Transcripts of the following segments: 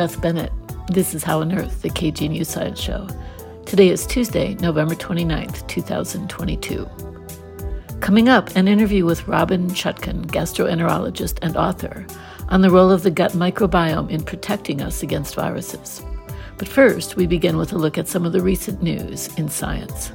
Beth Bennett. This is How on Earth, the KGNU Science Show. Today is Tuesday, November 29th, 2022. Coming up, an interview with Robynne Chutkan, gastroenterologist and author, on the role of the gut microbiome in protecting us against viruses. But first, we begin with a look at some of the recent news in science.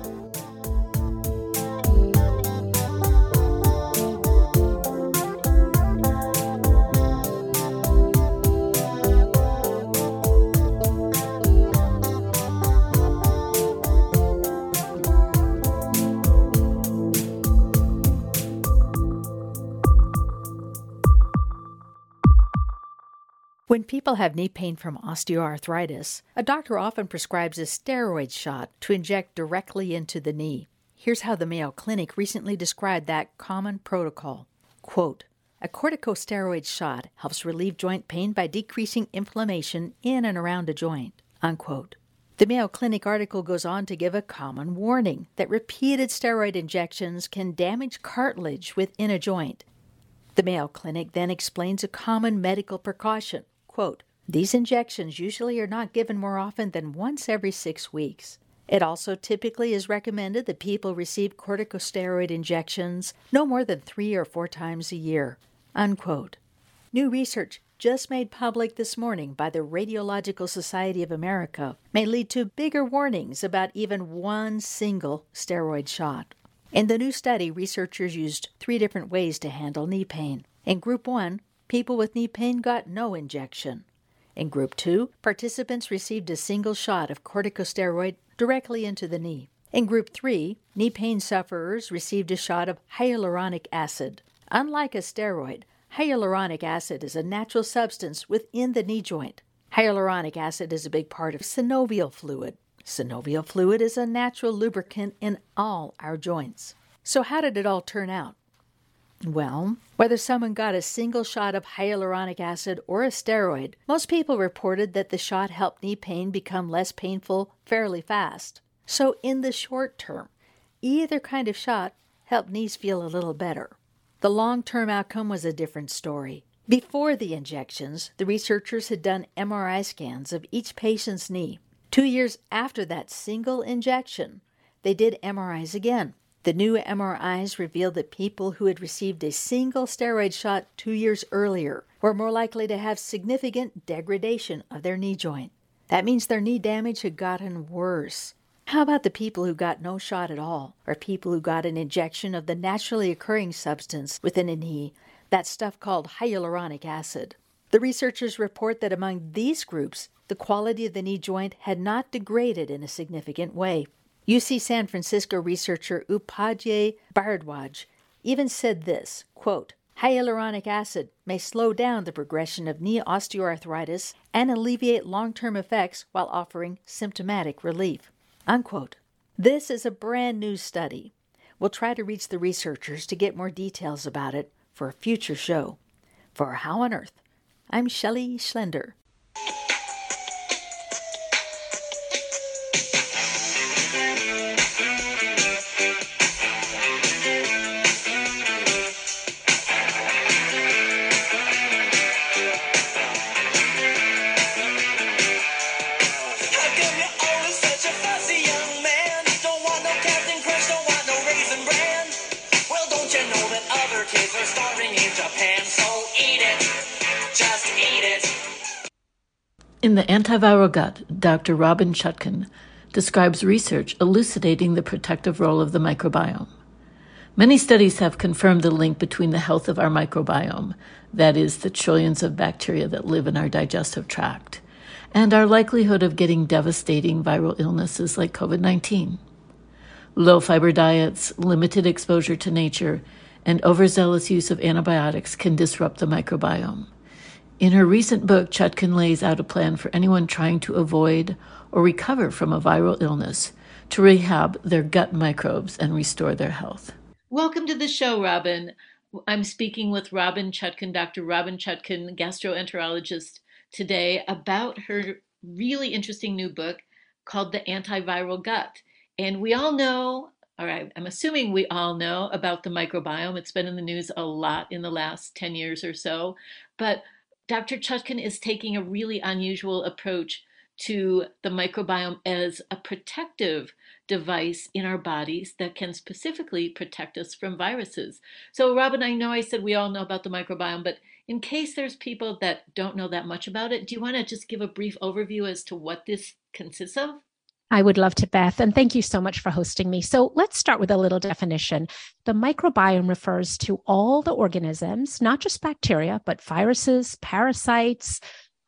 When people have knee pain from osteoarthritis, a doctor often prescribes a steroid shot to inject directly into the knee. Here's how the Mayo Clinic recently described that common protocol. Quote, a corticosteroid shot helps relieve joint pain by decreasing inflammation in and around a joint. Unquote. The Mayo Clinic article goes on to give a common warning that repeated steroid injections can damage cartilage within a joint. The Mayo Clinic then explains a common medical precaution Quote, These injections usually are not given more often than once every six weeks. It also typically is recommended that people receive corticosteroid injections no more than three or four times a year. Unquote. New research just made public this morning by the Radiological Society of America may lead to bigger warnings about even one single steroid shot. In the new study, researchers used three different ways to handle knee pain. In Group 1, People with knee pain got no injection. In Group 2, participants received a single shot of corticosteroid directly into the knee. In Group 3, knee pain sufferers received a shot of hyaluronic acid. Unlike a steroid, hyaluronic acid is a natural substance within the knee joint. Hyaluronic acid is a big part of synovial fluid. Synovial fluid is a natural lubricant in all our joints. So, how did it all turn out? Well, whether someone got a single shot of hyaluronic acid or a steroid, most people reported that the shot helped knee pain become less painful fairly fast. So, in the short term, either kind of shot helped knees feel a little better. The long term outcome was a different story. Before the injections, the researchers had done MRI scans of each patient's knee. Two years after that single injection, they did MRIs again. The new MRIs revealed that people who had received a single steroid shot two years earlier were more likely to have significant degradation of their knee joint. That means their knee damage had gotten worse. How about the people who got no shot at all, or people who got an injection of the naturally occurring substance within a knee, that stuff called hyaluronic acid? The researchers report that among these groups, the quality of the knee joint had not degraded in a significant way. UC San Francisco researcher Upadhyay Bharadwaj even said this quote, Hyaluronic acid may slow down the progression of knee osteoarthritis and alleviate long term effects while offering symptomatic relief. Unquote. This is a brand new study. We'll try to reach the researchers to get more details about it for a future show. For How on Earth, I'm Shelley Schlender. Antiviral gut, Dr. Robynne Chutkan describes research elucidating the protective role of the microbiome. Many studies have confirmed the link between the health of our microbiome, that is, the trillions of bacteria that live in our digestive tract, and our likelihood of getting devastating viral illnesses like COVID 19. Low fiber diets, limited exposure to nature, and overzealous use of antibiotics can disrupt the microbiome. In her recent book, Chutkan lays out a plan for anyone trying to avoid or recover from a viral illness to rehab their gut microbes and restore their health. Welcome to the show, Robynne. I'm speaking with Robynne Chutkan, Dr. Robynne Chutkan, gastroenterologist, today about her really interesting new book called The Antiviral Gut. And we all know, all right, I'm assuming we all know about the microbiome. It's been in the news a lot in the last 10 years or so. But Dr. Chutkan is taking a really unusual approach to the microbiome as a protective device in our bodies that can specifically protect us from viruses. So, Robynne, I know I said we all know about the microbiome, but in case there's people that don't know that much about it, do you want to just give a brief overview as to what this consists of? I would love to, Beth. And thank you so much for hosting me. So let's start with a little definition. The microbiome refers to all the organisms, not just bacteria, but viruses, parasites,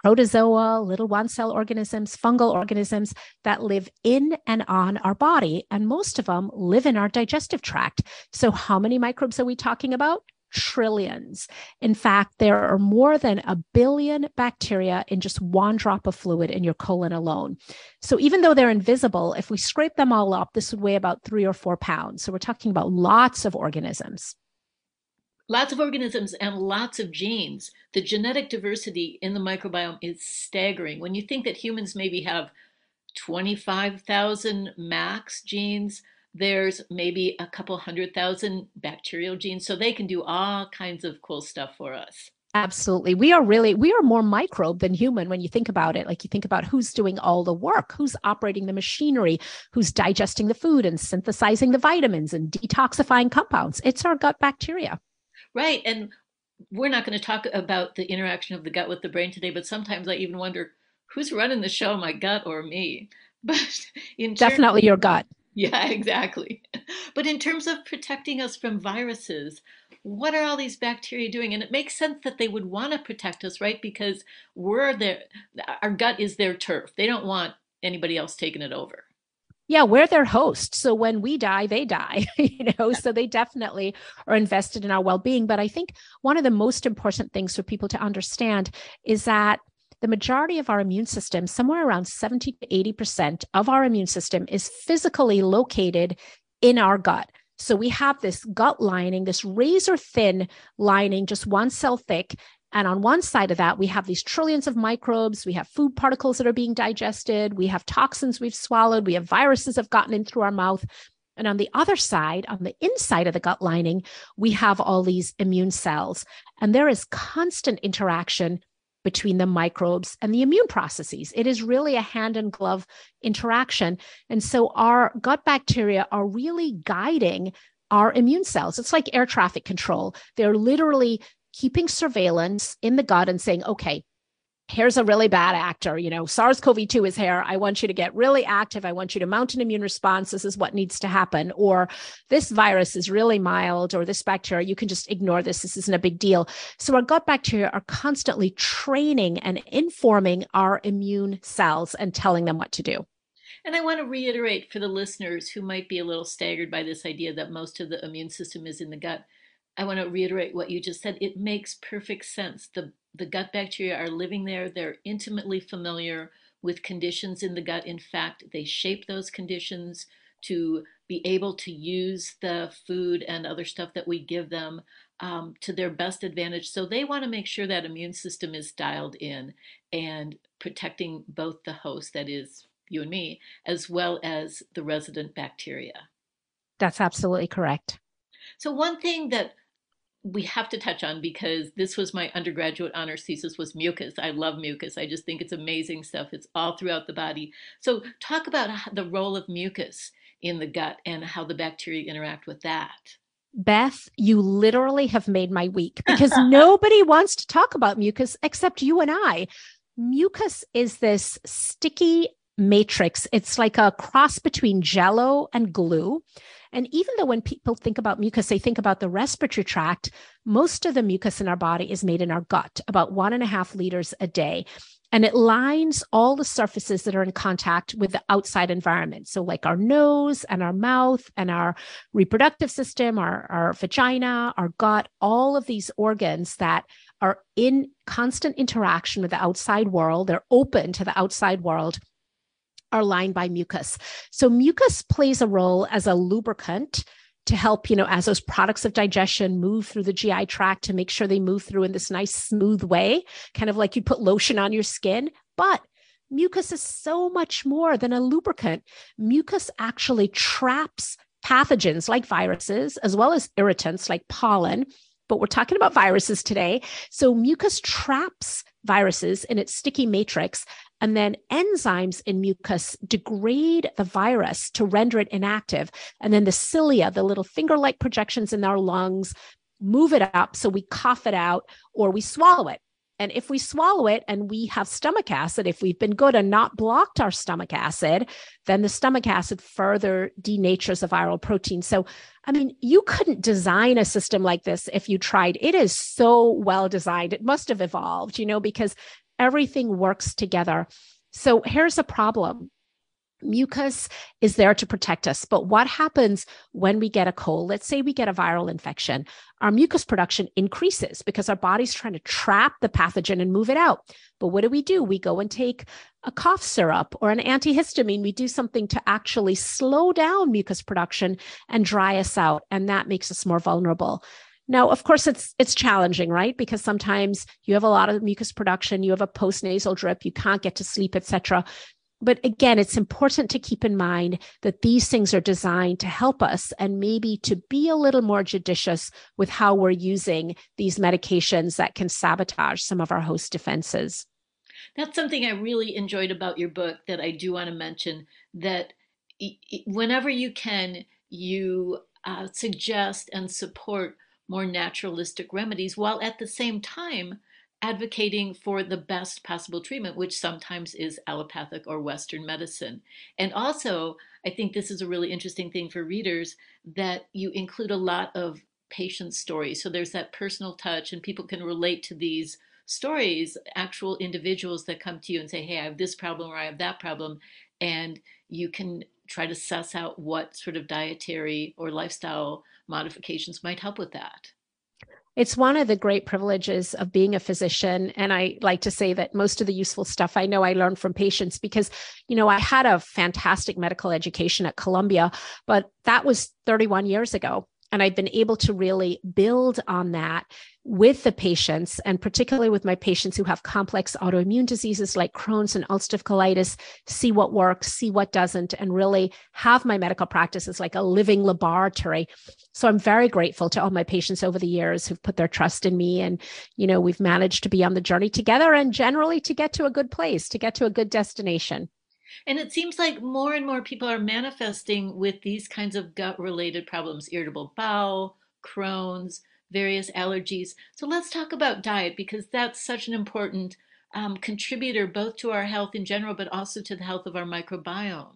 protozoa, little one cell organisms, fungal organisms that live in and on our body. And most of them live in our digestive tract. So, how many microbes are we talking about? Trillions. In fact, there are more than a billion bacteria in just one drop of fluid in your colon alone. So even though they're invisible, if we scrape them all up, this would weigh about three or four pounds. So we're talking about lots of organisms. Lots of organisms and lots of genes. The genetic diversity in the microbiome is staggering. When you think that humans maybe have 25,000 max genes, there's maybe a couple hundred thousand bacterial genes. So they can do all kinds of cool stuff for us. Absolutely. We are really, we are more microbe than human when you think about it. Like you think about who's doing all the work, who's operating the machinery, who's digesting the food and synthesizing the vitamins and detoxifying compounds. It's our gut bacteria. Right. And we're not going to talk about the interaction of the gut with the brain today, but sometimes I even wonder who's running the show, my gut or me? But in definitely your gut. Yeah, exactly. But in terms of protecting us from viruses, what are all these bacteria doing? And it makes sense that they would want to protect us, right? Because we're their, our gut is their turf. They don't want anybody else taking it over. Yeah, we're their host. So when we die, they die, you know, so they definitely are invested in our well being. But I think one of the most important things for people to understand is that the majority of our immune system, somewhere around 70 to 80% of our immune system, is physically located in our gut. So we have this gut lining, this razor thin lining, just one cell thick. And on one side of that, we have these trillions of microbes. We have food particles that are being digested. We have toxins we've swallowed. We have viruses have gotten in through our mouth. And on the other side, on the inside of the gut lining, we have all these immune cells. And there is constant interaction between the microbes and the immune processes. It is really a hand and glove interaction. And so our gut bacteria are really guiding our immune cells. It's like air traffic control. They're literally keeping surveillance in the gut and saying, okay, here's a really bad actor. You know, SARS CoV 2 is here. I want you to get really active. I want you to mount an immune response. This is what needs to happen. Or this virus is really mild, or this bacteria, you can just ignore this. This isn't a big deal. So, our gut bacteria are constantly training and informing our immune cells and telling them what to do. And I want to reiterate for the listeners who might be a little staggered by this idea that most of the immune system is in the gut. I want to reiterate what you just said. It makes perfect sense. The the gut bacteria are living there. They're intimately familiar with conditions in the gut. In fact, they shape those conditions to be able to use the food and other stuff that we give them um, to their best advantage. So they want to make sure that immune system is dialed in and protecting both the host, that is you and me, as well as the resident bacteria. That's absolutely correct. So one thing that we have to touch on because this was my undergraduate honors thesis was mucus. I love mucus. I just think it's amazing stuff. It's all throughout the body. So talk about the role of mucus in the gut and how the bacteria interact with that. Beth, you literally have made my week because nobody wants to talk about mucus except you and I. Mucus is this sticky matrix. It's like a cross between jello and glue. And even though when people think about mucus, they think about the respiratory tract, most of the mucus in our body is made in our gut, about one and a half liters a day. And it lines all the surfaces that are in contact with the outside environment. So, like our nose and our mouth and our reproductive system, our, our vagina, our gut, all of these organs that are in constant interaction with the outside world, they're open to the outside world are lined by mucus. So mucus plays a role as a lubricant to help, you know, as those products of digestion move through the GI tract to make sure they move through in this nice smooth way, kind of like you put lotion on your skin. But mucus is so much more than a lubricant. Mucus actually traps pathogens like viruses, as well as irritants like pollen, but we're talking about viruses today. So mucus traps viruses in its sticky matrix, and then enzymes in mucus degrade the virus to render it inactive. And then the cilia, the little finger like projections in our lungs, move it up so we cough it out or we swallow it. And if we swallow it and we have stomach acid, if we've been good and not blocked our stomach acid, then the stomach acid further denatures the viral protein. So, I mean, you couldn't design a system like this if you tried. It is so well designed. It must have evolved, you know, because everything works together. So, here's a problem mucus is there to protect us. But what happens when we get a cold? Let's say we get a viral infection. Our mucus production increases because our body's trying to trap the pathogen and move it out. But what do we do? We go and take a cough syrup or an antihistamine. We do something to actually slow down mucus production and dry us out. And that makes us more vulnerable. Now, of course, it's it's challenging, right? Because sometimes you have a lot of mucus production, you have a postnasal drip, you can't get to sleep, etc but again, it's important to keep in mind that these things are designed to help us and maybe to be a little more judicious with how we're using these medications that can sabotage some of our host defenses. That's something I really enjoyed about your book that I do want to mention that whenever you can, you uh, suggest and support more naturalistic remedies while at the same time advocating for the best possible treatment, which sometimes is allopathic or Western medicine. And also, I think this is a really interesting thing for readers that you include a lot of patient stories. So there's that personal touch, and people can relate to these stories, actual individuals that come to you and say, Hey, I have this problem or I have that problem. And you can try to suss out what sort of dietary or lifestyle modifications might help with that. It's one of the great privileges of being a physician and i like to say that most of the useful stuff i know i learned from patients because you know i had a fantastic medical education at columbia but that was 31 years ago and I've been able to really build on that with the patients, and particularly with my patients who have complex autoimmune diseases like Crohn's and ulcerative colitis, see what works, see what doesn't, and really have my medical practice as like a living laboratory. So I'm very grateful to all my patients over the years who've put their trust in me. And, you know, we've managed to be on the journey together and generally to get to a good place, to get to a good destination. And it seems like more and more people are manifesting with these kinds of gut related problems irritable bowel, Crohn's, various allergies. So let's talk about diet because that's such an important um, contributor both to our health in general, but also to the health of our microbiome.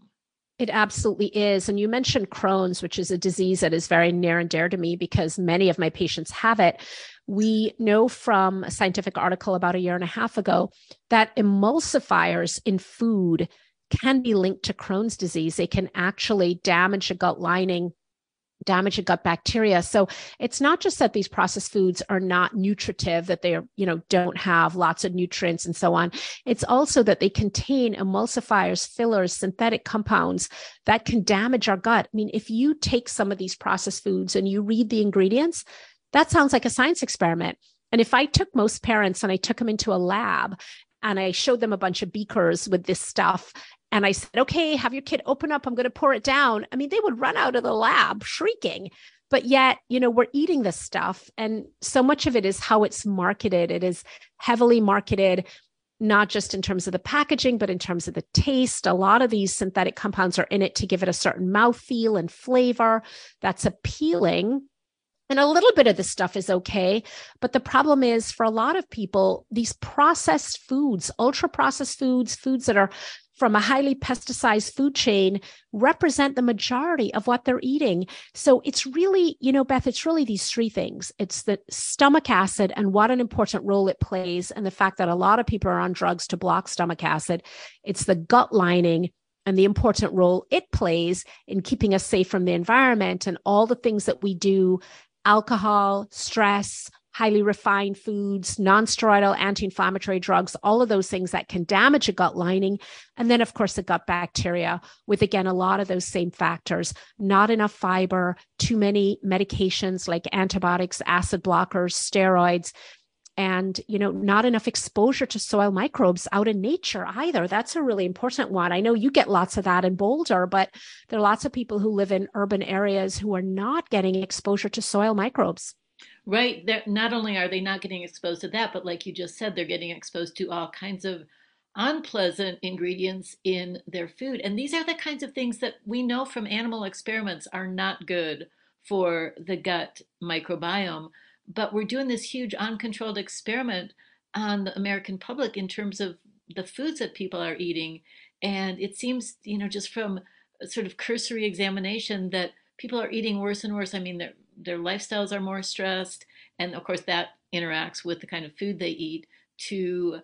It absolutely is. And you mentioned Crohn's, which is a disease that is very near and dear to me because many of my patients have it. We know from a scientific article about a year and a half ago that emulsifiers in food can be linked to Crohn's disease. They can actually damage the gut lining damage a gut bacteria. So it's not just that these processed foods are not nutritive, that they are, you know, don't have lots of nutrients and so on. It's also that they contain emulsifiers, fillers, synthetic compounds that can damage our gut. I mean, if you take some of these processed foods and you read the ingredients, that sounds like a science experiment. And if I took most parents and I took them into a lab and I showed them a bunch of beakers with this stuff and I said, okay, have your kid open up. I'm going to pour it down. I mean, they would run out of the lab shrieking. But yet, you know, we're eating this stuff. And so much of it is how it's marketed. It is heavily marketed, not just in terms of the packaging, but in terms of the taste. A lot of these synthetic compounds are in it to give it a certain mouthfeel and flavor that's appealing and a little bit of this stuff is okay. But the problem is for a lot of people, these processed foods, ultra processed foods, foods that are from a highly pesticized food chain represent the majority of what they're eating. So it's really, you know, Beth, it's really these three things it's the stomach acid and what an important role it plays, and the fact that a lot of people are on drugs to block stomach acid. It's the gut lining and the important role it plays in keeping us safe from the environment and all the things that we do alcohol, stress, highly refined foods, non-steroidal anti-inflammatory drugs, all of those things that can damage a gut lining. And then, of course, the gut bacteria with, again, a lot of those same factors, not enough fiber, too many medications like antibiotics, acid blockers, steroids, and you know not enough exposure to soil microbes out in nature either. That's a really important one. I know you get lots of that in boulder but there are lots of people who live in urban areas who are not getting exposure to soil microbes Right. They're, not only are they not getting exposed to that, but like you just said, they're getting exposed to all kinds of unpleasant ingredients in their food. And these are the kinds of things that we know from animal experiments are not good for the gut microbiome. But we're doing this huge uncontrolled experiment on the American public in terms of the foods that people are eating. And it seems, you know, just from sort of cursory examination that people are eating worse and worse. I mean, their their lifestyles are more stressed, and of course that interacts with the kind of food they eat to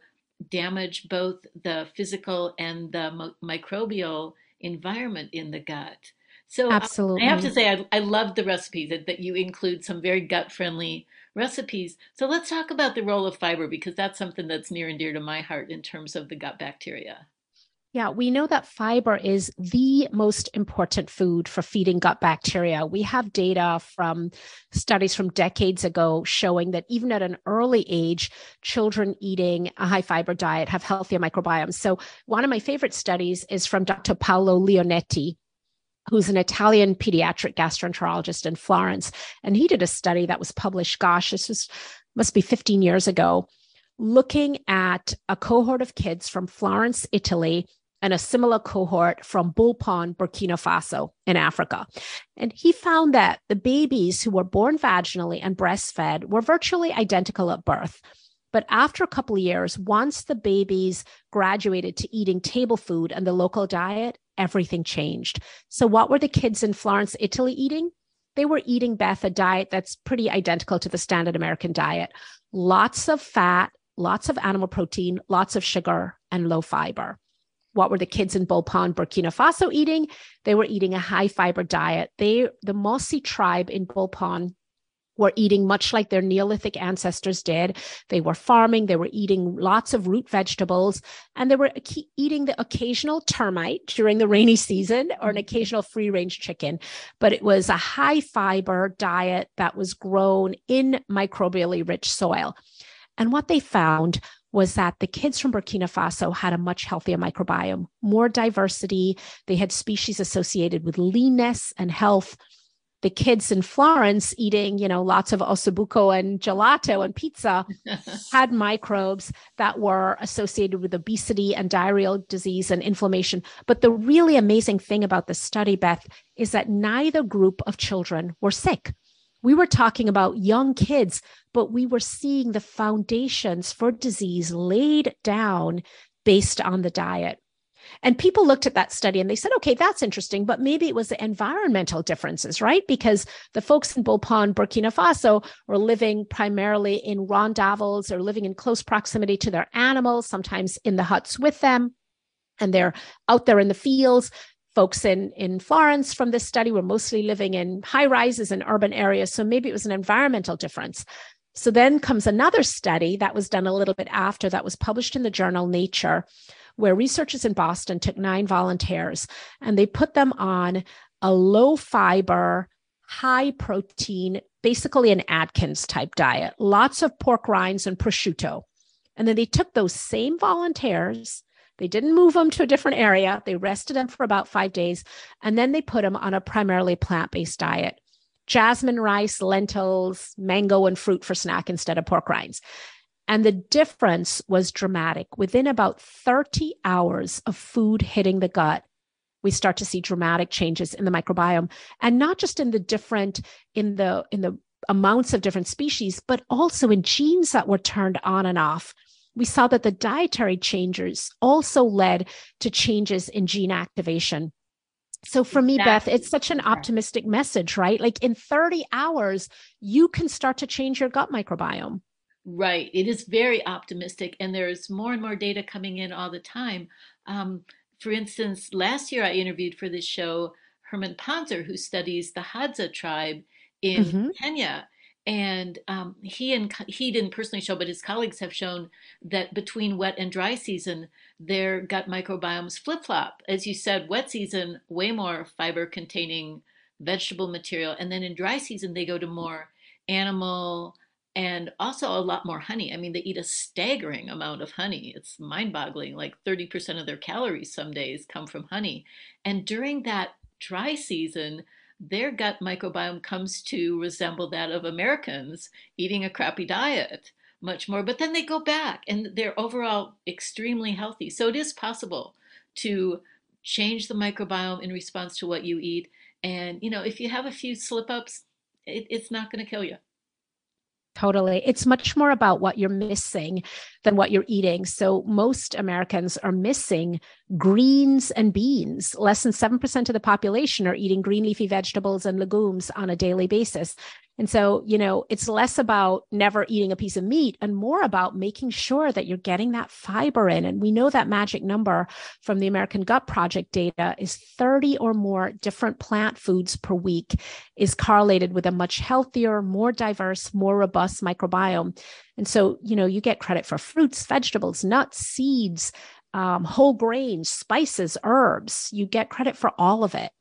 damage both the physical and the microbial environment in the gut. So Absolutely. I have to say, I, I love the recipes that, that you include some very gut friendly recipes. So let's talk about the role of fiber because that's something that's near and dear to my heart in terms of the gut bacteria. Yeah, we know that fiber is the most important food for feeding gut bacteria. We have data from studies from decades ago showing that even at an early age, children eating a high fiber diet have healthier microbiomes. So, one of my favorite studies is from Dr. Paolo Lionetti, who's an Italian pediatric gastroenterologist in Florence. And he did a study that was published, gosh, this was must be 15 years ago, looking at a cohort of kids from Florence, Italy, and a similar cohort from Boulpon, Burkina Faso in Africa. And he found that the babies who were born vaginally and breastfed were virtually identical at birth. But after a couple of years, once the babies graduated to eating table food and the local diet, everything changed. So, what were the kids in Florence, Italy eating? They were eating, Beth, a diet that's pretty identical to the standard American diet lots of fat, lots of animal protein, lots of sugar, and low fiber. What were the kids in Boulpon, Burkina Faso eating? They were eating a high fiber diet. They, the Mossi tribe in Boulpon, were eating much like their Neolithic ancestors did. They were farming, they were eating lots of root vegetables, and they were eating the occasional termite during the rainy season or an mm-hmm. occasional free range chicken. But it was a high fiber diet that was grown in microbially rich soil. And what they found was that the kids from Burkina Faso had a much healthier microbiome, more diversity. They had species associated with leanness and health the kids in Florence eating, you know, lots of ossobuco and gelato and pizza had microbes that were associated with obesity and diarrheal disease and inflammation. But the really amazing thing about the study, Beth, is that neither group of children were sick. We were talking about young kids, but we were seeing the foundations for disease laid down based on the diet. And people looked at that study and they said, okay, that's interesting, but maybe it was the environmental differences, right? Because the folks in Pond, Burkina Faso were living primarily in rondavels or living in close proximity to their animals, sometimes in the huts with them. And they're out there in the fields. Folks in, in Florence from this study were mostly living in high rises in urban areas. So maybe it was an environmental difference. So then comes another study that was done a little bit after that was published in the journal Nature, where researchers in Boston took nine volunteers and they put them on a low fiber, high protein, basically an Atkins type diet, lots of pork rinds and prosciutto. And then they took those same volunteers, they didn't move them to a different area, they rested them for about five days, and then they put them on a primarily plant based diet jasmine rice, lentils, mango, and fruit for snack instead of pork rinds. And the difference was dramatic. Within about 30 hours of food hitting the gut, we start to see dramatic changes in the microbiome and not just in the different in the in the amounts of different species but also in genes that were turned on and off we saw that the dietary changes also led to changes in gene activation so for me, Beth, it's such an optimistic message, right? Like in 30 hours, you can start to change your gut microbiome. Right. It is very optimistic, and there's more and more data coming in all the time. Um, for instance, last year I interviewed for this show Herman Pontzer, who studies the Hadza tribe in mm-hmm. Kenya. And um, he and he didn't personally show, but his colleagues have shown that between wet and dry season, their gut microbiomes flip flop. As you said, wet season way more fiber containing vegetable material, and then in dry season they go to more animal and also a lot more honey. I mean, they eat a staggering amount of honey. It's mind boggling. Like 30% of their calories some days come from honey. And during that dry season, their gut microbiome comes to resemble that of Americans eating a crappy diet much more. But then they go back and they're overall extremely healthy. So it is possible to change the microbiome in response to what you eat. And, you know, if you have a few slip ups, it, it's not going to kill you. Totally. It's much more about what you're missing than what you're eating. So, most Americans are missing greens and beans. Less than 7% of the population are eating green leafy vegetables and legumes on a daily basis. And so, you know, it's less about never eating a piece of meat and more about making sure that you're getting that fiber in. And we know that magic number from the American Gut Project data is 30 or more different plant foods per week is correlated with a much healthier, more diverse, more robust microbiome. And so, you know, you get credit for fruits, vegetables, nuts, seeds, um, whole grains, spices, herbs. You get credit for all of it.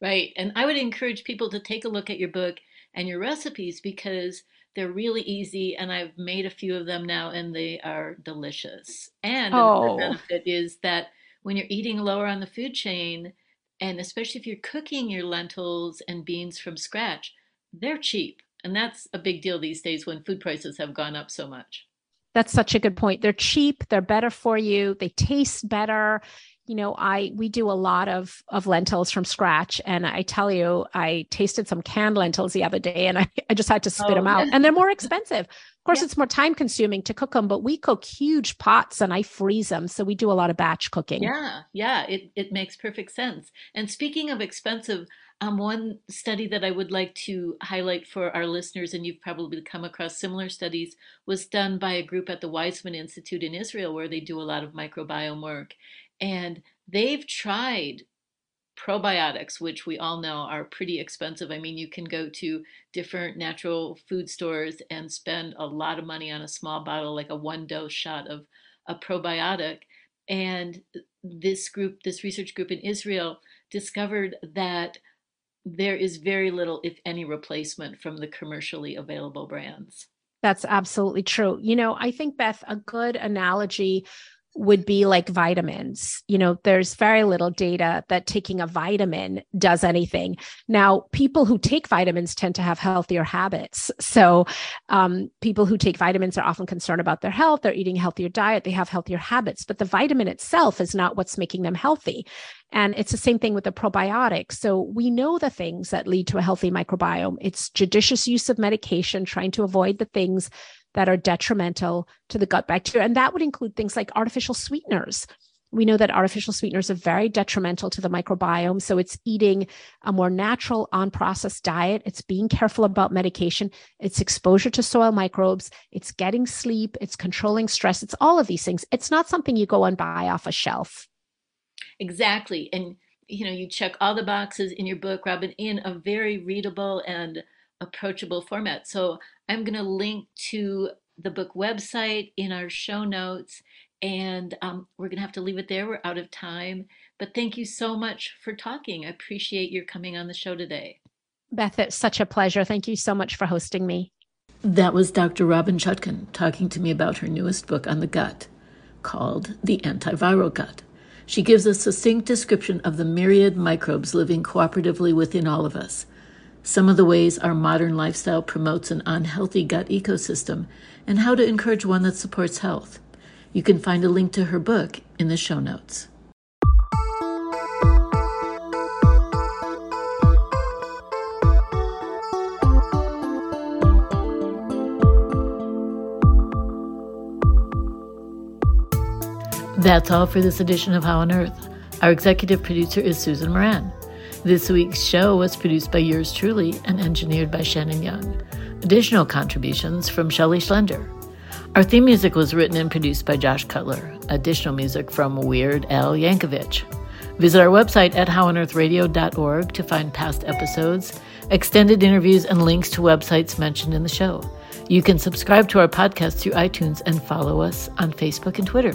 Right. And I would encourage people to take a look at your book and your recipes because they're really easy and I've made a few of them now and they are delicious. And oh. benefit is that when you're eating lower on the food chain, and especially if you're cooking your lentils and beans from scratch, they're cheap. And that's a big deal these days when food prices have gone up so much. That's such a good point. They're cheap, they're better for you, they taste better you know i we do a lot of of lentils from scratch. And i tell you i tasted some canned lentils the other day and i, I just had to spit oh, them out. And they're more expensive. Of course yeah. it's more time consuming to cook them but we cook huge pots and i freeze them so we do a lot of batch cooking. Yeah. Yeah. It, it makes perfect sense. And speaking of expensive um, one study that I would like to highlight for our listeners, and you've probably come across similar studies, was done by a group at the Weizmann Institute in Israel, where they do a lot of microbiome work. And they've tried probiotics, which we all know are pretty expensive. I mean, you can go to different natural food stores and spend a lot of money on a small bottle, like a one dose shot of a probiotic. And this group, this research group in Israel, discovered that there is very little, if any, replacement from the commercially available brands. That's absolutely true. You know, I think, Beth, a good analogy would be like vitamins. You know, there's very little data that taking a vitamin does anything. Now, people who take vitamins tend to have healthier habits. So, um, people who take vitamins are often concerned about their health. They're eating a healthier diet. They have healthier habits, but the vitamin itself is not what's making them healthy. And it's the same thing with the probiotics. So we know the things that lead to a healthy microbiome. It's judicious use of medication, trying to avoid the things that are detrimental to the gut bacteria. And that would include things like artificial sweeteners. We know that artificial sweeteners are very detrimental to the microbiome. So it's eating a more natural, unprocessed diet. It's being careful about medication. It's exposure to soil microbes. It's getting sleep. It's controlling stress. It's all of these things. It's not something you go and buy off a shelf. Exactly. And you know, you check all the boxes in your book, Robynne, in a very readable and approachable format. So I'm going to link to the book website in our show notes, and um, we're going to have to leave it there. We're out of time. But thank you so much for talking. I appreciate your coming on the show today. Beth, it's such a pleasure. Thank you so much for hosting me. That was Dr. Robynne Chutkan talking to me about her newest book on the gut called The Antiviral Gut. She gives a succinct description of the myriad microbes living cooperatively within all of us some of the ways our modern lifestyle promotes an unhealthy gut ecosystem, and how to encourage one that supports health. You can find a link to her book in the show notes. That's all for this edition of How on Earth. Our executive producer is Susan Moran. This week's show was produced by yours truly and engineered by Shannon Young. Additional contributions from Shelley Schlender. Our theme music was written and produced by Josh Cutler. Additional music from Weird Al Yankovic. Visit our website at howonearthradio.org to find past episodes, extended interviews, and links to websites mentioned in the show. You can subscribe to our podcast through iTunes and follow us on Facebook and Twitter.